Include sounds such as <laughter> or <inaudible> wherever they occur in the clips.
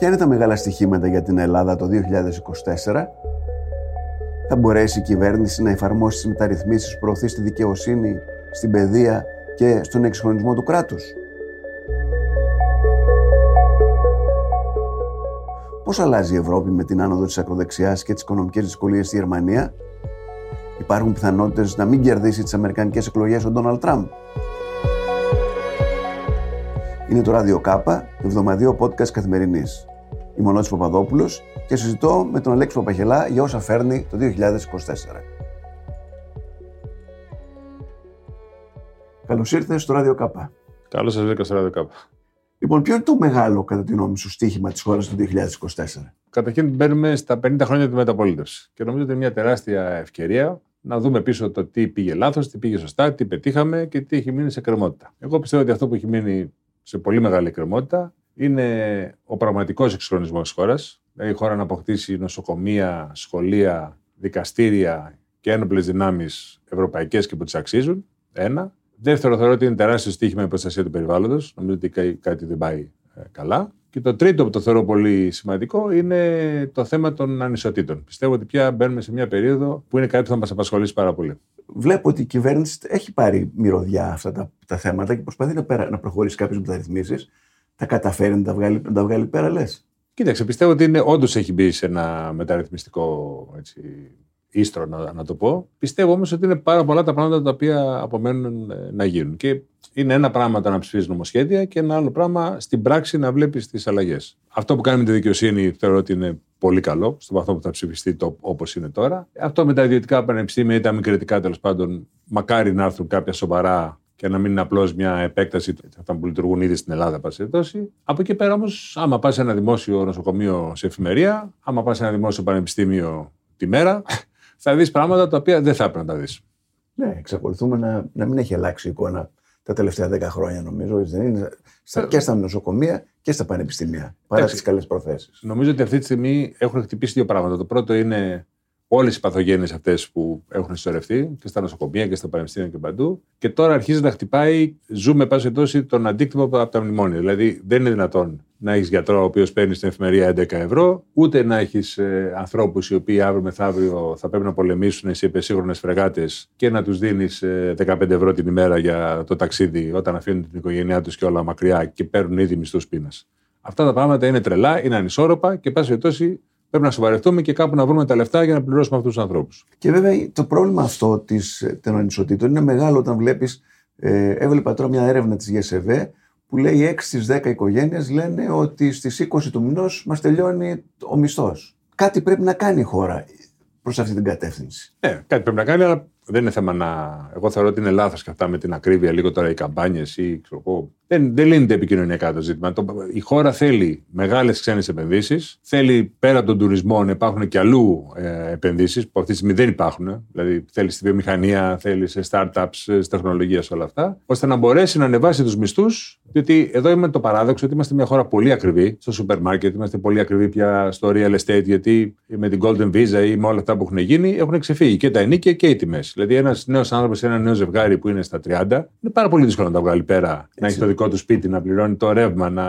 Ποια είναι τα μεγάλα στοιχήματα για την Ελλάδα το 2024. Θα μπορέσει η κυβέρνηση να εφαρμόσει τι μεταρρυθμίσεις που προωθεί στη δικαιοσύνη, στην παιδεία και στον εξυγχρονισμό του κράτους; Πώς αλλάζει η Ευρώπη με την άνοδο της ακροδεξιάς και τις οικονομικές δυσκολίες στη Γερμανία; Υπάρχουν πιθανότητες να μην κερδίσει τις αμερικανικές εκλογές ο Ντόναλτ Τραμπ; Είναι το Ράδιο Κάπα, το εβδομαδίο podcast καθημερινής. Είμαι ο Νότης Παπαδόπουλος και συζητώ με τον Αλέξη Παπαχελά για όσα φέρνει το 2024. Καλώς ήρθατε στο Ράδιο Κάπα. Καλώς σας βρήκα στο Ράδιο Κάπα. Λοιπόν, ποιο είναι το μεγάλο, κατά τη γνώμη σου, στίχημα της χώρας του 2024. Καταρχήν, μπαίνουμε στα 50 χρόνια τη μεταπολίτευσης. Και νομίζω ότι είναι μια τεράστια ευκαιρία να δούμε πίσω το τι πήγε λάθος, τι πήγε σωστά, τι πετύχαμε και τι έχει μείνει σε κρεμότητα. Εγώ πιστεύω ότι αυτό που έχει μείνει σε πολύ μεγάλη κρεμότητα είναι ο πραγματικός εξυγχρονισμός της χώρας. Δηλαδή, η χώρα να αποκτήσει νοσοκομεία, σχολεία, δικαστήρια και ένοπλες δυνάμεις ευρωπαϊκές και που τις αξίζουν. Ένα. Δεύτερο, θεωρώ ότι είναι τεράστιο στοίχημα η προστασία του περιβάλλοντος. Νομίζω ότι κάτι δεν πάει ε, καλά. Και το τρίτο που το θεωρώ πολύ σημαντικό είναι το θέμα των ανισοτήτων. Πιστεύω ότι πια μπαίνουμε σε μια περίοδο που είναι κάτι που θα μας απασχολήσει πάρα πολύ. Βλέπω ότι η κυβέρνηση έχει πάρει μυρωδιά αυτά τα, τα θέματα και προσπαθεί να, πέρα, να προχωρήσει κάποιε μεταρρυθμίσει. Τα καταφέρει να τα βγάλει, να τα βγάλει πέρα, λες. Κοίταξε, πιστεύω ότι όντως έχει μπει σε ένα μεταρρυθμιστικό έτσι, ίστρο να, να το πω. Πιστεύω όμως ότι είναι πάρα πολλά τα πράγματα τα οποία απομένουν ε, να γίνουν. Και είναι ένα πράγμα το να ψηφίζεις νομοσχέδια και ένα άλλο πράγμα στην πράξη να βλέπεις τις αλλαγές. Αυτό που κάνει με τη δικαιοσύνη θεωρώ ότι είναι πολύ καλό, στον βαθμό που θα ψηφιστεί όπως είναι τώρα. Αυτό με τα ιδιωτικά πανεπιστήμια ή τα μη κρατικά τέλος πάντων, μακάρι να έρθουν κάποια σοβαρά και να μην είναι απλώς μια επέκταση αυτά που λειτουργούν ήδη στην Ελλάδα, πάση Από εκεί πέρα όμως, άμα πας σε ένα δημόσιο νοσοκομείο σε εφημερία, άμα πας σε ένα δημόσιο πανεπιστήμιο τη μέρα, <laughs> θα δεις πράγματα τα οποία δεν θα έπρεπε να τα δεις. Ναι, εξακολουθούμε να, να μην έχει αλλάξει η εικόνα τα τελευταία δέκα χρόνια, νομίζω. Δεν είναι, στα, και στα νοσοκομεία και στα πανεπιστήμια. Παρά τις καλές προθέσεις. Νομίζω ότι αυτή τη στιγμή έχουν χτυπήσει δύο πράγματα. Το πρώτο είναι όλες οι παθογένειες αυτές που έχουν συσσωρευτεί και στα νοσοκομεία και στα πανεπιστήμια και παντού. Και τώρα αρχίζει να χτυπάει, ζούμε πάση τόση τον αντίκτυπο από τα μνημόνια. Δηλαδή δεν είναι δυνατόν να έχεις γιατρό ο οποίος παίρνει στην εφημερία 11 ευρώ, ούτε να έχεις ε, ανθρώπους οι οποίοι αύριο μεθαύριο θα πρέπει να πολεμήσουν σε υπεσύγχρονε φρεγάτες και να τους δίνεις 15 ε, ευρώ την ημέρα για το ταξίδι όταν αφήνουν την οικογένειά τους και όλα μακριά και παίρνουν ήδη μισθούς πείνας. Αυτά τα πράγματα είναι τρελά, είναι ανισόρροπα και πάση περιπτώσει Πρέπει να σοβαρευτούμε και κάπου να βρούμε τα λεφτά για να πληρώσουμε αυτούς τους ανθρώπους. Και βέβαια το πρόβλημα αυτό των ανισοτήτων είναι μεγάλο όταν βλέπεις. Ε, έβλεπα τώρα μια έρευνα της ΓΕΣΕΒΕ που λέει 6 στις 10 οικογένειες λένε ότι στις 20 του μηνός μας τελειώνει ο μισθός. Κάτι πρέπει να κάνει η χώρα προς αυτή την κατεύθυνση. Ναι, κάτι πρέπει να κάνει, αλλά δεν είναι θέμα να. Εγώ θεωρώ ότι είναι λάθος και αυτά με την ακρίβεια λίγο τώρα οι καμπάνιες ή ξέρω εγώ. Δεν, δεν λύνεται επικοινωνιακά το ζήτημα. Το, η χώρα θέλει μεγάλες ξένες επενδύσεις. Θέλει πέρα από τον τουρισμό να υπάρχουν και αλλού ε, επενδύσεις που αυτή τη στιγμή δεν υπάρχουν. Δηλαδή θέλεις στη βιομηχανία, θέλεις σε startups, σε τεχνολογία, σε όλα αυτά. ώστε να μπορέσει να ανεβάσει τους μισθούς. Διότι εδώ είμαι το παράδοξο ότι είμαστε μια χώρα πολύ ακριβή στο σούπερ μάρκετ. Είμαστε πολύ ακριβοί πια στο real estate γιατί με την Golden Visa ή με όλα αυτά που έχουν γίνει έχουν ξεφύγει και τα ενίκια και οι τιμές. Δηλαδή, ένας νέος άνθρωπος ή ένα νέο ζευγάρι που είναι στα 30, είναι πάρα πολύ δύσκολο να τα βγάλει πέρα, Έτσι. να έχει το δικό του σπίτι, να πληρώνει το ρεύμα. Να...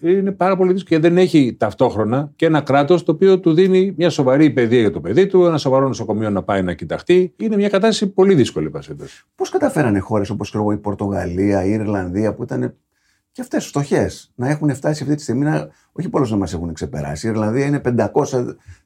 Είναι πάρα πολύ δύσκολο και δεν έχει ταυτόχρονα και ένα κράτος το οποίο του δίνει μια σοβαρή παιδεία για το παιδί του, ένα σοβαρό νοσοκομείο να πάει να κοιταχτεί. Είναι μια κατάσταση πολύ δύσκολη, Πώς καταφέρανε χώρες όπως η Πορτογαλία, η Ιρλανδία που ήταν και αυτές φτωχές να έχουν φτάσει αυτή τη στιγμή, να, όχι πολλές να μας έχουν ξεπεράσει. Η Ιρλανδία είναι 500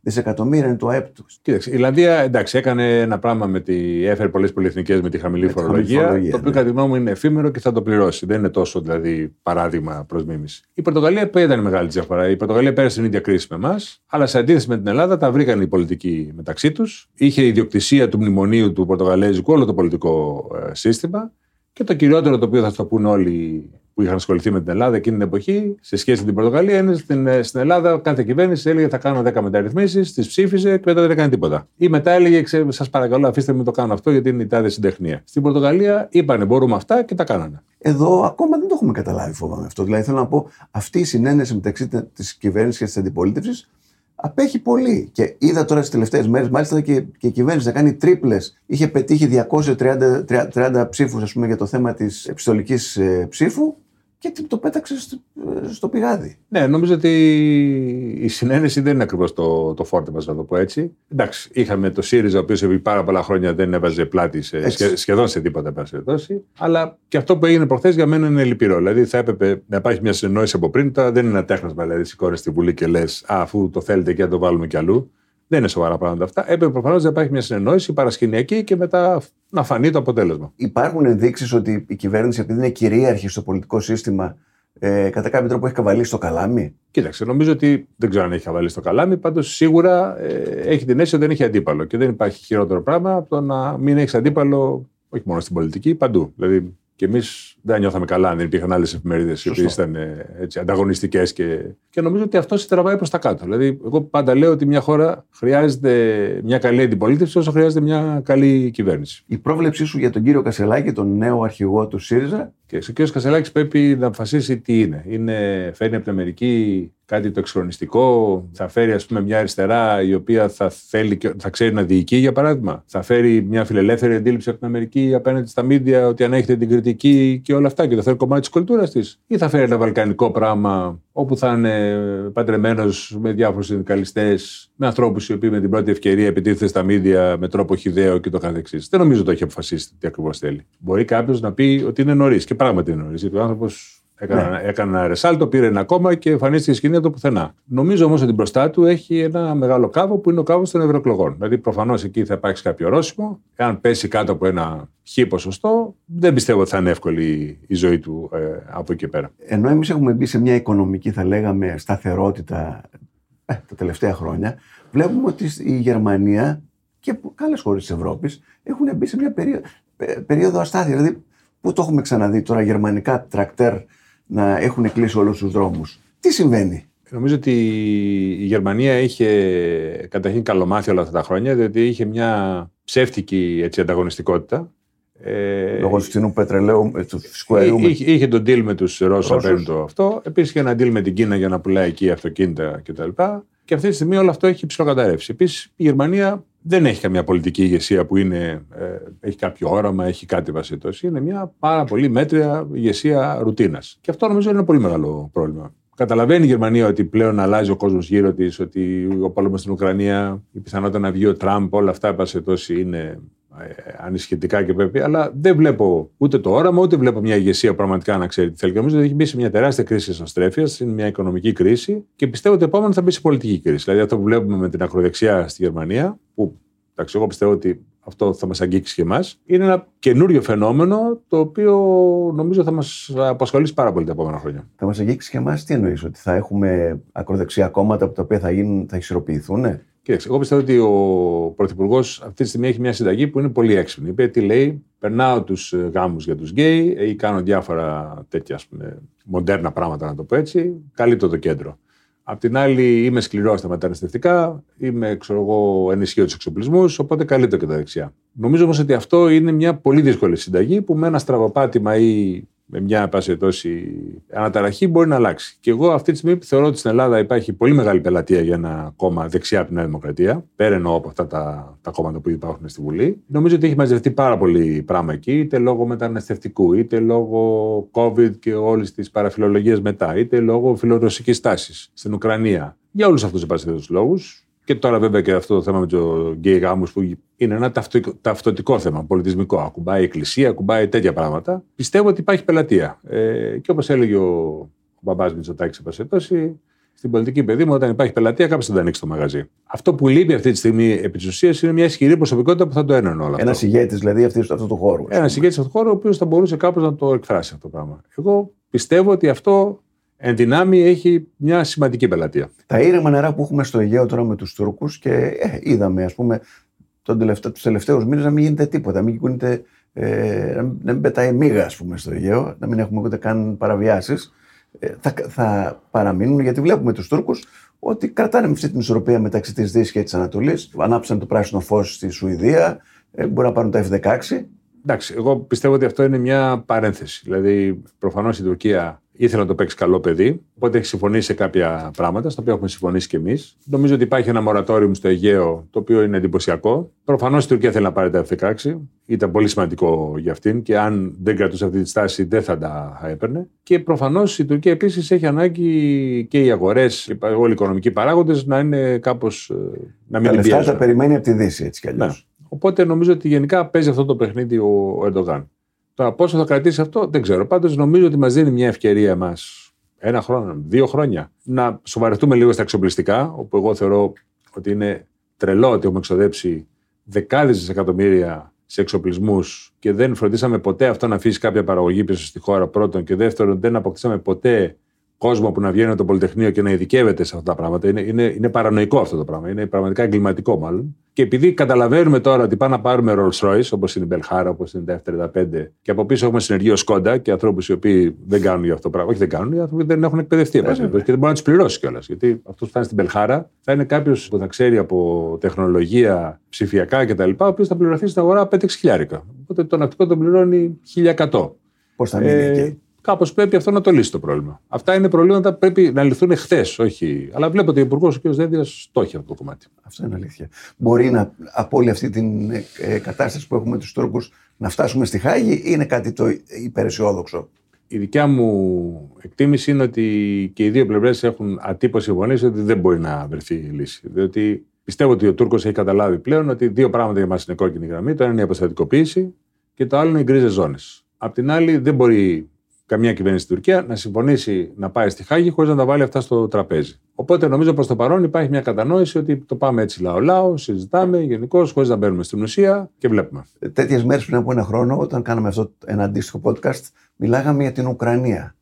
δισεκατομμύρια είναι το ΑΕΠ τους. Κοίταξε, η Ιρλανδία εντάξει, έκανε ένα πράγμα με τη. έφερε πολλές πολυεθνικές με τη χαμηλή με φορολογία, φορολογία, το οποίο ναι. κατά τη γνώμη μου είναι εφήμερο και θα το πληρώσει. Δεν είναι τόσο δηλαδή παράδειγμα προς μίμηση. Η Πορτογαλία ήταν μεγάλη διαφορά. Η Πορτογαλία πέρασε την ίδια κρίση με εμάς, αλλά σε αντίθεση με την Ελλάδα τα βρήκαν οι πολιτικοί μεταξύ τους. Είχε ιδιοκτησία του μνημονίου του Πορτογαλέζικου όλο το πολιτικό ε, σύστημα. Και το κυριότερο το οποίο θα το πούνε όλοι που είχαν ασχοληθεί με την Ελλάδα εκείνη την εποχή, σε σχέση με την Πορτογαλία, είναι στην, ε, στην Ελλάδα κάθε κυβέρνηση έλεγε θα κάνω 10 μεταρρυθμίσεις, τις ψήφισε και μετά δεν έκανε τίποτα. Ή μετά έλεγε, σας παρακαλώ, αφήστε με το κάνω αυτό γιατί είναι η τάδε συντεχνία. Στην Πορτογαλία είπανε μπορούμε αυτά και τα κάνανε. Εδώ ακόμα δεν το έχουμε καταλάβει, φοβάμαι αυτό. Δηλαδή θέλω να πω, αυτή η συνένεση μεταξύ της κυβέρνησης και της αντιπολίτευσης απέχει πολύ. Και είδα τώρα τι τελευταίες μέρες, μάλιστα και, και η κυβέρνηση να κάνει τρίπλες. Είχε πετύχει 230 30, ψήφους, για το θέμα της επιστολικής ε, ψήφου και το πέταξε στο πηγάδι. Ναι, νομίζω ότι η συνένεση δεν είναι ακριβώς το, το φόρτε μα, να το πω έτσι. Εντάξει, είχαμε το ΣΥΡΙΖΑ, ο οποίος επί πάρα πολλά χρόνια δεν έβαζε πλάτη σε, σχεδόν σε τίποτα, πάση Αλλά και αυτό που έγινε προχθές για μένα είναι λυπηρό. Δηλαδή θα έπρεπε να υπάρχει μια συνεννόηση από πριν. Τώρα δεν είναι ένα τέχνασμα, δηλαδή σηκώνεις στη Βουλή και λες, αφού το θέλετε και να το βάλουμε κι αλλού. Δεν είναι σοβαρά πράγματα αυτά. Έπρεπε προφανώς να υπάρχει μια συνεννόηση παρασκηνιακή και μετά να φανεί το αποτέλεσμα. Υπάρχουν ενδείξεις ότι η κυβέρνηση, επειδή είναι κυρίαρχη στο πολιτικό σύστημα, ε, κατά κάποιο τρόπο έχει καβαλήσει το καλάμι; Κοίταξε, νομίζω ότι δεν ξέρω αν έχει καβαλήσει το καλάμι. Πάντως σίγουρα ε, έχει την αίσθηση ότι δεν έχει αντίπαλο. Και δεν υπάρχει χειρότερο πράγμα από το να μην έχεις αντίπαλο, όχι μόνο στην πολιτική, παντού. Δηλαδή και εμείς δεν νιώθαμε καλά, δεν υπήρχαν άλλες εφημερίδες οι οποίες ήταν ανταγωνιστικές και, και νομίζω ότι αυτό σε τραβάει προς τα κάτω. Δηλαδή, εγώ πάντα λέω ότι μια χώρα χρειάζεται μια καλή αντιπολίτευση όσο χρειάζεται μια καλή κυβέρνηση. Η πρόβλεψή σου για τον κύριο Κασελάκη, τον νέο αρχηγό του ΣΥΡΙΖΑ; Και ο κύριος Κασελάκης πρέπει να αποφασίσει τι είναι. είναι φέρνει από την Αμερική κάτι το εξχρονιστικό, θα φέρει ας πούμε μια αριστερά η οποία θα, θέλει και θα ξέρει να διοικεί για παράδειγμα, θα φέρει μια φιλελεύθερη αντίληψη από την Αμερική απέναντι στα μίντια ότι ανέχεται την κριτική και όλα αυτά και το θέλει κομμάτι της κουλτούρας της, ή θα φέρει ένα βαλκανικό πράγμα όπου θα είναι παντρεμένος με διάφορους συνδικαλιστές, με ανθρώπους οι οποίοι με την πρώτη ευκαιρία επιτίθεται στα μίντια με τρόπο χιδαίο και το καθεξής. Δεν νομίζω ότι το έχει αποφασίσει τι ακριβώς θέλει. Μπορεί κάποιος να πει ότι είναι νωρίς και πράγματι είναι νωρίς, γιατί ο άνθρωπος Έκανε, ναι. έκανε ένα ρεσάλτο, πήρε ένα κόμμα και εμφανίστηκε σκηνή από το πουθενά. Νομίζω όμως ότι μπροστά του έχει ένα μεγάλο κάβο που είναι ο κάβος των ευρωεκλογών. Δηλαδή, προφανώς εκεί θα υπάρξει κάποιο ορόσημο. Εάν πέσει κάτω από ένα χ ποσοστό, δεν πιστεύω ότι θα είναι εύκολη η ζωή του ε, από εκεί πέρα. Ενώ εμείς έχουμε μπει σε μια οικονομική, θα λέγαμε, σταθερότητα ε, τα τελευταία χρόνια, βλέπουμε ότι η Γερμανία και άλλες χώρες της Ευρώπης έχουν μπει σε μια περίοδο, περίοδο αστάθεια. Δηλαδή, πού το έχουμε ξαναδεί τώρα γερμανικά τρακτέρ να έχουν κλείσει όλους τους δρόμους. Τι συμβαίνει; Νομίζω ότι η Γερμανία είχε καταρχήν καλομάθει όλα αυτά τα χρόνια, διότι είχε μια ψεύτικη έτσι, ανταγωνιστικότητα. Ε, Λόγω του φθηνού πετρελαίου, ε, του φυσικού αερίου. Είχε, είχε τον deal με τους Ρώσους απέναντι το αυτό. Επίσης είχε ένα deal με την Κίνα για να πουλάει εκεί αυτοκίνητα κτλ. Και αυτή τη στιγμή όλο αυτό έχει ψηλοκαταρρεύσει. Επίσης η Γερμανία δεν έχει καμία πολιτική ηγεσία που είναι, ε, έχει κάποιο όραμα, έχει κάτι βασίτο. Είναι μια πάρα πολύ μέτρια ηγεσία ρουτίνας. Και αυτό νομίζω είναι ένα πολύ μεγάλο πρόβλημα. Καταλαβαίνει η Γερμανία ότι πλέον αλλάζει ο κόσμος γύρω της, ότι ο πόλεμος στην Ουκρανία, η πιθανότητα να βγει ο Τραμπ, όλα αυτά τόση είναι ε, ανησυχητικά και πρέπει, αλλά δεν βλέπω ούτε το όραμα, ούτε βλέπω μια ηγεσία που πραγματικά να ξέρει τι θέλει. Και νομίζω ότι έχει μπει σε μια τεράστια κρίση αστρέφειας, είναι μια οικονομική κρίση και πιστεύω ότι επόμενο θα μπει σε πολιτική κρίση. Δηλαδή αυτό που βλέπουμε με την ακροδεξιά στη Γερμανία, που εντάξει, εγώ πιστεύω ότι αυτό θα μας αγγίξει και εμάς, είναι ένα καινούριο φαινόμενο το οποίο νομίζω θα μας απασχολήσει πάρα πολύ τα επόμενα χρόνια. Θα μας αγγίξει και εμάς, τι εννοείς, ότι θα έχουμε ακροδεξιά κόμματα τα οποία θα, γίνουν, θα ισορροπηθούν. Κοίταξε, εγώ πιστεύω ότι ο Πρωθυπουργός αυτή τη στιγμή έχει μια συνταγή που είναι πολύ έξυπνη. Είπε τι λέει, περνάω τους ε, γάμους για τους γκέι ή κάνω διάφορα τέτοια ας πούμε, μοντέρνα πράγματα, να το πω έτσι. Καλύπτω το κέντρο. Απ' την άλλη, είμαι σκληρός στα μεταναστευτικά, είμαι ξέρω εγώ, ενισχύω τους εξοπλισμούς, οπότε καλύπτω και τα δεξιά. Νομίζω όμως ότι αυτό είναι μια πολύ δύσκολη συνταγή που με ένα στραβοπάτημα ή με μια πάση αναταραχή μπορεί να αλλάξει. Και εγώ αυτή τη στιγμή θεωρώ ότι στην Ελλάδα υπάρχει πολύ μεγάλη πελατεία για ένα κόμμα δεξιά από τη Νέα Δημοκρατία, πέρα εννοώ από αυτά τα, τα κόμματα που υπάρχουν στη Βουλή. Νομίζω ότι έχει μαζευτεί πάρα πολύ πράγμα εκεί, είτε λόγω μεταναστευτικού, είτε λόγω COVID και όλη τη παραφιλολογία μετά, είτε λόγω φιλορωσικής τάσης στην Ουκρανία. Για όλους αυτούς τους λόγους, και τώρα βέβαια και αυτό το θέμα με το γκέι γάμους που είναι ένα ταυτοτικό θέμα, πολιτισμικό. Ακουμπάει η εκκλησία, ακουμπάει τέτοια πράγματα. Πιστεύω ότι υπάρχει πελατεία. Ε, και όπως έλεγε ο, ο μπαμπάς Μητσοτάκης, σε στην πολιτική παιδί μου, όταν υπάρχει πελατεία, κάποιος θα τα ανοίξει το μαγαζί. Αυτό που λείπει αυτή τη στιγμή επί της ουσίας είναι μια ισχυρή προσωπικότητα που θα το ένωνε όλα αυτά. Ένα ηγέτης δηλαδή αυτού του χώρου. Ένας ηγέτης αυτού του χώρου, ο οποίος θα μπορούσε κάπως να το εκφράσει αυτό το πράγμα. Εγώ πιστεύω ότι αυτό εν δυνάμει έχει μια σημαντική πελατεία. Τα ήρεμα νερά που έχουμε στο Αιγαίο τώρα με τους Τούρκους και ε, είδαμε, ας πούμε, τους τελευταίους μήνες να μην γίνεται τίποτα. Να μην, γίνεται, ε, να μην πετάει μίγα, ας πούμε, στο Αιγαίο, να μην έχουμε ούτε καν παραβιάσεις. Ε, θα, θα παραμείνουν γιατί βλέπουμε τους Τούρκους ότι κρατάνε με αυτή την ισορροπία μεταξύ της Δύσης και της Ανατολής. Ανάψαν το πράσινο φως στη Σουηδία, ε, μπορεί να πάρουν τα F-16. Εντάξει, εγώ πιστεύω ότι αυτό είναι μια παρένθεση. Δηλαδή, προφανώς η Τουρκία ήθελε να το παίξει καλό παιδί. Οπότε έχει συμφωνήσει σε κάποια πράγματα, στα οποία έχουμε συμφωνήσει κι εμείς. Νομίζω ότι υπάρχει ένα μορατόριο στο Αιγαίο, το οποίο είναι εντυπωσιακό. Προφανώς η Τουρκία θέλει να πάρει τα F-16. Ήταν πολύ σημαντικό για αυτήν και αν δεν κρατούσε αυτή τη στάση δεν θα τα έπαιρνε. Και προφανώς η Τουρκία επίσης έχει ανάγκη και οι αγορές, όλοι οι οικονομικοί παράγοντες να είναι κάπως. Ε, να μην τα λεφτά τα περιμένει από τη Δύση έτσι κι αλλιώς. Ναι. Οπότε νομίζω ότι γενικά παίζει αυτό το παιχνίδι ο Ερντογάν. Τώρα πόσο θα κρατήσει αυτό δεν ξέρω. Πάντως νομίζω ότι μας δίνει μια ευκαιρία μας ένα χρόνο, δύο χρόνια να σοβαρευτούμε λίγο στα εξοπλιστικά, όπου εγώ θεωρώ ότι είναι τρελό ότι έχουμε εξοδέψει δεκάδες δισεκατομμύρια σε εξοπλισμούς και δεν φροντίσαμε ποτέ αυτό να αφήσει κάποια παραγωγή πίσω στη χώρα πρώτον και δεύτερον δεν αποκτήσαμε ποτέ κόσμο που να βγαίνει από το Πολυτεχνείο και να ειδικεύεται σε αυτά τα πράγματα. Είναι, είναι, είναι παρανοϊκό αυτό το πράγμα. Είναι πραγματικά εγκληματικό μάλλον. Και επειδή καταλαβαίνουμε τώρα ότι πάμε να πάρουμε Rolls Royce, όπως είναι η Μπελχάρα, όπως είναι η F35, και από πίσω έχουμε συνεργείο Σκόντα και ανθρώπους οι οποίοι δεν κάνουν για αυτό το πράγμα. Όχι, δεν κάνουν, οι άνθρωποι δεν έχουν εκπαιδευτεί. Yeah, και δεν μπορεί να τους πληρώσει κιόλας. Γιατί αυτός που φτάνει στην Μπελχάρα θα είναι κάποιος που θα ξέρει από τεχνολογία ψηφιακά κτλ., ο οποίος θα πληρωθεί στην αγορά 5-6 χιλιάρικα. Οπότε το ναυτικό τον πληρώνει 1100. Πώς θα μείνει ε, εκεί; Κάπως πρέπει αυτό να το λύσει το πρόβλημα. Αυτά είναι προβλήματα που πρέπει να λυθούν χθες, όχι. Αλλά βλέπω ότι ο Υπουργός ο κ. Δένδια το έχει αυτό το κομμάτι. Αυτό είναι αλήθεια. Μπορεί να, από όλη αυτή την ε, κατάσταση που έχουμε τους Τούρκους να φτάσουμε στη Χάγη ή είναι κάτι το υπεραισιόδοξο; Η δικιά μου εκτίμηση είναι ότι και οι δύο πλευρές έχουν ατύπω συμφωνήσει ότι δεν μπορεί να βρεθεί η λύση. Διότι πιστεύω ότι ο Τούρκος έχει καταλάβει πλέον ότι δύο πράγματα για μας είναι κόκκινη γραμμή. Το ένα είναι η αποστατικοποίηση και το άλλο είναι οι γκρίζες ζώνες. Απ' την άλλη, δεν μπορεί καμία κυβέρνηση στην Τουρκία να συμφωνήσει να πάει στη Χάγη χωρίς να τα βάλει αυτά στο τραπέζι. Οπότε νομίζω προς το παρόν υπάρχει μια κατανόηση ότι το πάμε έτσι λαό-λαό, συζητάμε γενικώ, χωρίς να μπαίνουμε στην ουσία και βλέπουμε. Τέτοιες μέρες πριν από ένα χρόνο, όταν κάναμε αυτό ένα αντίστοιχο podcast, μιλάγαμε για την Ουκρανία.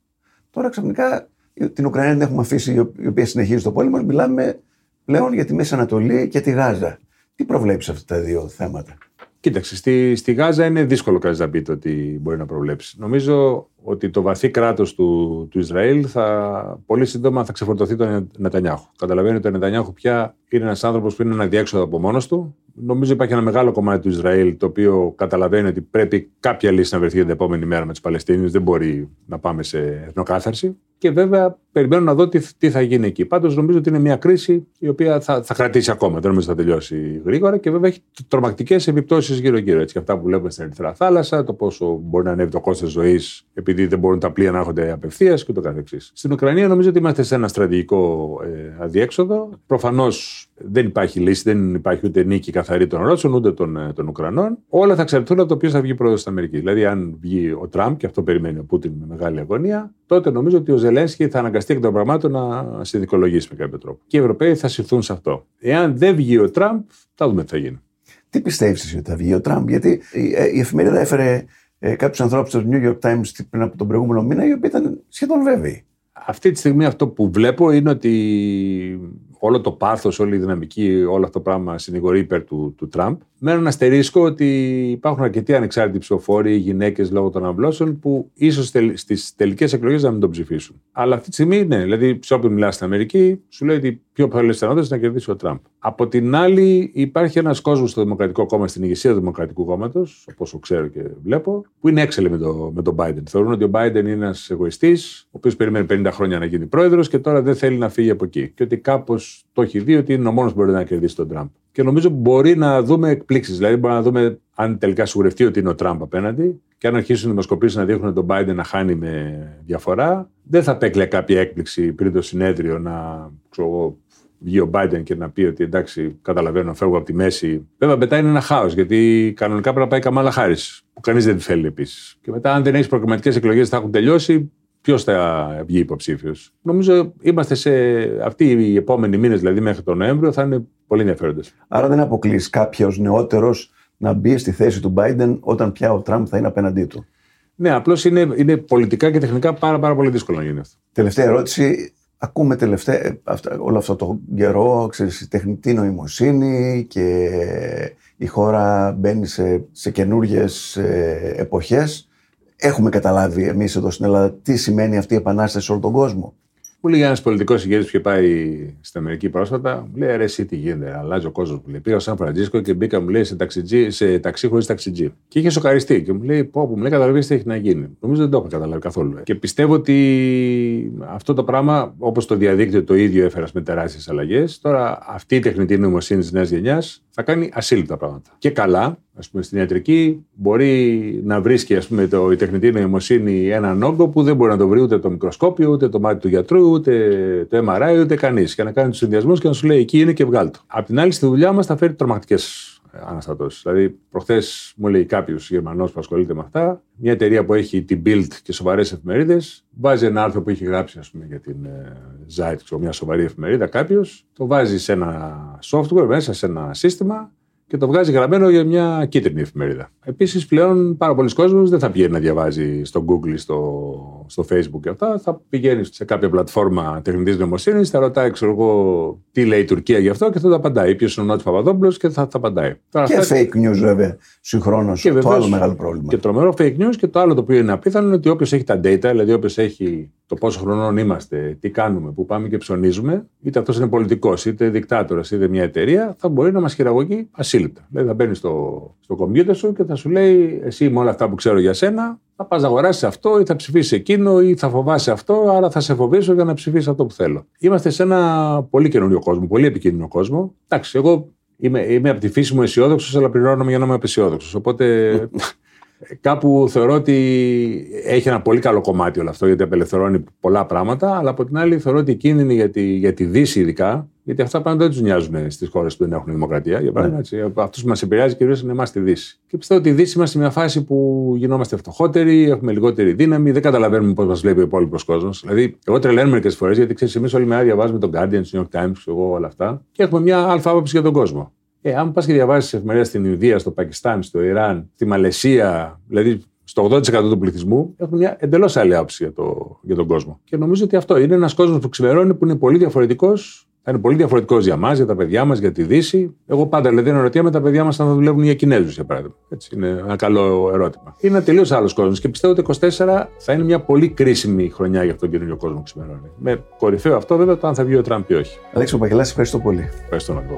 Τώρα ξαφνικά την Ουκρανία δεν έχουμε αφήσει, η οποία συνεχίζει το πόλεμο, μιλάμε πλέον για τη Μέση Ανατολή και τη Γάζα. Τι προβλέπει αυτά τα δύο θέματα; Κοίταξε, στη, στη Γάζα είναι δύσκολο κανείς να πείτε ότι μπορεί να προβλέψει. Νομίζω ότι το βαθύ κράτος του, του Ισραήλ θα, πολύ σύντομα θα ξεφορτωθεί τον Νετανιάχου. Καταλαβαίνει ότι ο Νετανιάχου πια είναι ένας άνθρωπος που είναι ένα διέξοδο από μόνος του. Νομίζω υπάρχει ένα μεγάλο κομμάτι του Ισραήλ το οποίο καταλαβαίνει ότι πρέπει κάποια λύση να βρεθεί την επόμενη μέρα με τους Παλαιστίνιους. Δεν μπορεί να πάμε σε εθνοκάθαρση. Και βέβαια περιμένω να δω τι, τι θα γίνει εκεί. Πάντως νομίζω ότι είναι μια κρίση η οποία θα, θα κρατήσει ακόμα. Δεν νομίζω ότι θα τελειώσει γρήγορα και βέβαια έχει τρομακτικές επιπτώσεις γύρω-γύρω. Έτσι, και αυτά που βλέπουμε στην Ερυθρά Θάλασσα, το πόσο μπορεί να ανέβει το κόστος ζωής επειδή δεν μπορούν τα πλοία να έρχονται απευθείας και το καθεξής. Στην Ουκρανία νομίζω ότι είμαστε σε ένα στρατηγικό ε, αδιέξοδο. Προφανώς δεν υπάρχει λύση, δεν υπάρχει ούτε νίκη καθαρή των Ρώσων ούτε των, ε, των Ουκρανών. Όλα θα εξαρτηθούν από το ποιος θα βγει πρόεδρος στην Αμερικής. Δηλαδή, αν βγει ο Τραμπ, και αυτό περιμένει ο Πούτιν με μεγάλη αγωνία, τότε νομίζω ότι ο Ζελένσκι θα αναγκαστεί εκ των πραγμάτων να συνδικολογήσει με κάποιο τρόπο. Και οι Ευρωπαίοι θα συθούν σε αυτό. Εάν δεν βγει ο Τραμπ, θα δούμε τι θα γίνει. Τι πιστεύεις ότι θα βγει ο Τραμπ, Γιατί η, ε, η εφημερίδα έφερε ε, κάποιους ανθρώπους στο New York Times πριν από τον προηγούμενο μήνα, οι οποίοι ήταν σχεδόν βέβαιοι. Αυτή τη στιγμή αυτό που βλέπω είναι ότι όλο το πάθος, όλη η δυναμική, όλο αυτό το πράγμα συνηγορεί υπέρ του, του Τραμπ. Με έναν αστερίσκο ότι υπάρχουν αρκετοί ανεξάρτητοι ψηφοφόροι, γυναίκες λόγω των αμβλώσεων, που ίσως στις τελικές εκλογές να μην τον ψηφίσουν. Αλλά αυτή τη στιγμή, ναι, δηλαδή σε όποιον μιλάς στην Αμερική, σου λέει ότι πιο πολλές πιθανότητες να κερδίσει ο Τραμπ. Από την άλλη, υπάρχει ένας κόσμος στο Δημοκρατικό Κόμμα, στην ηγεσία του Δημοκρατικού Κόμματος, όπως ξέρω και βλέπω, που είναι έξαλλοι με, το, με τον Biden. Θεωρούν ότι ο Biden είναι ένας εγωιστής, ο οποίος περιμένει 50 χρόνια να γίνει πρόεδρος και τώρα δεν θέλει να φύγει από εκεί. Και ότι κάπως το έχει δει ότι είναι ο μόνος που μπορεί να κερδίσει τον Τραμπ. Και νομίζω μπορεί να δούμε εκπλήξεις. Δηλαδή, μπορεί να δούμε αν τελικά σιγουρευτεί ότι είναι ο Τραμπ απέναντι και αν αρχίσουν οι δημοσκοπήσεις να δείχνουν τον Biden να χάνει με διαφορά, δεν θα απέκλεια κάποια έκπληξη πριν το συνέδριο να ξέρω, βγει ο Biden και να πει ότι εντάξει, καταλαβαίνω να φεύγω από τη μέση. Βέβαια, μετά είναι ένα χάος γιατί κανονικά πρέπει να πάει Καμάλα Χάρη, που κανείς δεν τη θέλει επίσης. Και μετά, αν δεν έχεις προγραμματικέ εκλογές, θα έχουν τελειώσει ποιος θα βγει υποψήφιος. Νομίζω είμαστε σε αυτοί οι επόμενοι μήνες, δηλαδή μέχρι τον Νοέμβριο, θα είναι πολύ ενδιαφέροντες. Άρα δεν αποκλείς κάποιος νεότερος να μπει στη θέση του Biden όταν πια ο Τραμπ θα είναι απέναντί του. Ναι, απλώς είναι, είναι πολιτικά και τεχνικά πάρα, πάρα πολύ δύσκολο να γίνει αυτό. Τελευταία ερώτηση. Ακούμε τελευταία, αυτά, όλο αυτό το καιρό, ξέρεις, η τεχνητή νοημοσύνη και η χώρα μπαίνει σε, σε καινούργιες ε, εποχές. Έχουμε καταλάβει εμείς εδώ στην Ελλάδα τι σημαίνει αυτή η επανάσταση σε όλο τον κόσμο. Μου λέει ένας πολιτικός ηγέτης που είχε πάει στην Αμερική πρόσφατα, μου λέει ρε, εσύ τι γίνεται, αλλάζει ο κόσμος. Μου λέει, πήγα στο Σαν Φραντζίσκο και μπήκα, μου λέει, σε, ταξιτζί, σε ταξί χωρίς ταξιτζί. Και είχε σοκαριστεί και μου λέει, Πώ, που μου λέει, καταλαβαίνεις τι έχει να γίνει. Νομίζω δεν το έχω καταλάβει καθόλου. Και πιστεύω ότι αυτό το πράγμα, όπως το διαδίκτυο το ίδιο έφερα με τεράστιες αλλαγές, τώρα αυτή η τεχνητή νοημοσύνη της νέας γενιάς θα κάνει ασύλληπτα πράγματα. Και καλά, ας πούμε, στην ιατρική μπορεί να βρίσκει ας πούμε, το, η τεχνητή νοημοσύνη έναν όγκο που δεν μπορεί να το βρει ούτε το μικροσκόπιο, ούτε το μάτι του γιατρού, ούτε το MRI, ούτε κανείς. Και να κάνει τους συνδυασμούς και να σου λέει εκεί είναι και βγάλτο. Απ' την άλλη, στη δουλειά μας θα φέρει τρομακτικές αναστατώσεις. Δηλαδή, προχθές μου λέει κάποιος Γερμανός που ασχολείται με αυτά, μια εταιρεία που έχει την Build και σοβαρές εφημερίδες, βάζει ένα άρθρο που έχει γράψει ας πούμε, για την Zeit, μια σοβαρή εφημερίδα κάποιος, το βάζει σε ένα software μέσα σε ένα σύστημα και το βγάζει γραμμένο για μια κίτρινη εφημερίδα. Επίσης, πλέον πάρα πολλοί κόσμοι δεν θα πηγαίνει να διαβάζει στο Google, στο, στο Facebook και αυτά. Θα πηγαίνεις σε κάποια πλατφόρμα τεχνητής νοημοσύνης, θα ρωτάει, ξέρω εγώ, τι λέει η Τουρκία γι' αυτό και θα τα απαντάει. Ποιος είναι ο Νότι Παπαδόπουλος και θα τα απαντάει. Τώρα, και αυτά... fake news, βέβαια, συγχρόνως. Και το άλλο μεγάλο πρόβλημα. Και τρομερό fake news και το άλλο το οποίο είναι απίθανο είναι ότι όποιος έχει τα data, δηλαδή όποιος έχει το πόσο χρονών είμαστε, τι κάνουμε, που πάμε και ψωνίζουμε, είτε αυτός είναι πολιτικός, είτε δικτάτορας, είτε μια εταιρεία, θα μπορεί να μας χειραγωγεί ασύλληπτα. Δηλαδή θα μπαίνει στο, στο κομπιούτερ σου και θα σου λέει εσύ με όλα αυτά που ξέρω για σένα, θα πας να αγοράσεις αυτό ή θα ψηφίσεις εκείνο ή θα φοβάσει αυτό, άρα θα σε φοβήσω για να ψηφίσεις αυτό που θέλω. Είμαστε σε ένα πολύ καινούριο κόσμο, πολύ επικίνδυνο κόσμο. Εντάξει, εγώ είμαι, είμαι από τη φύση μου αισιόδοξος, αλλά πληρώνομαι για να είμαι απεσιόδοξος. Οπότε <laughs> κάπου θεωρώ ότι έχει ένα πολύ καλό κομμάτι όλο αυτό γιατί απελευθερώνει πολλά πράγματα, αλλά από την άλλη θεωρώ ότι οι κίνδυνοι για τη, για τη Δύση ειδικά, γιατί αυτά πράγματα δεν τους νοιάζουν στις χώρες που δεν έχουν δημοκρατία. Για παράδειγμα, ναι. αυτούς που μας επηρεάζει κυρίως είναι εμάς τη Δύση. Και πιστεύω ότι η Δύση είμαστε σε μια φάση που γινόμαστε φτωχότεροι, έχουμε λιγότερη δύναμη, δεν καταλαβαίνουμε πώς μας βλέπει ο υπόλοιπος κόσμος. Δηλαδή, εγώ τρελαίνω μερικές φορές γιατί ξέρεις, εμείς όλη μέρα διαβάζουμε τον Guardian, New York Times, εγώ, όλα αυτά και έχουμε μια αλφα άποψη για τον κόσμο. Ε, αν πας και διαβάζει εφημερίδα στην Ινδία, στο Πακιστάν, στο Ιράν, στη Μαλαισία, δηλαδή στο 80% του πληθυσμού, έχουν μια εντελώς άλλη άποψη για, το, για τον κόσμο. Και νομίζω ότι αυτό είναι ένας κόσμος που ξημερώνει που είναι πολύ διαφορετικός. Θα είναι πολύ διαφορετικός για μας, για τα παιδιά μας, για τη Δύση. Εγώ πάντα δηλαδή με τα παιδιά μας αν θα δουλεύουν για Κινέζους, για παράδειγμα. Έτσι, είναι ένα καλό ερώτημα. Είναι ένα τελείως άλλος κόσμος και πιστεύω ότι 24 θα είναι μια πολύ κρίσιμη χρονιά για αυτόν τον καινούριο κόσμο που ξημερώνει. Με κορυφαίο αυτό βέβαια το αν θα βγει ο Τραμπ ή όχι. Αλέξο Παγελά, ευχαριστώ πολύ. Ευχαριστώ να το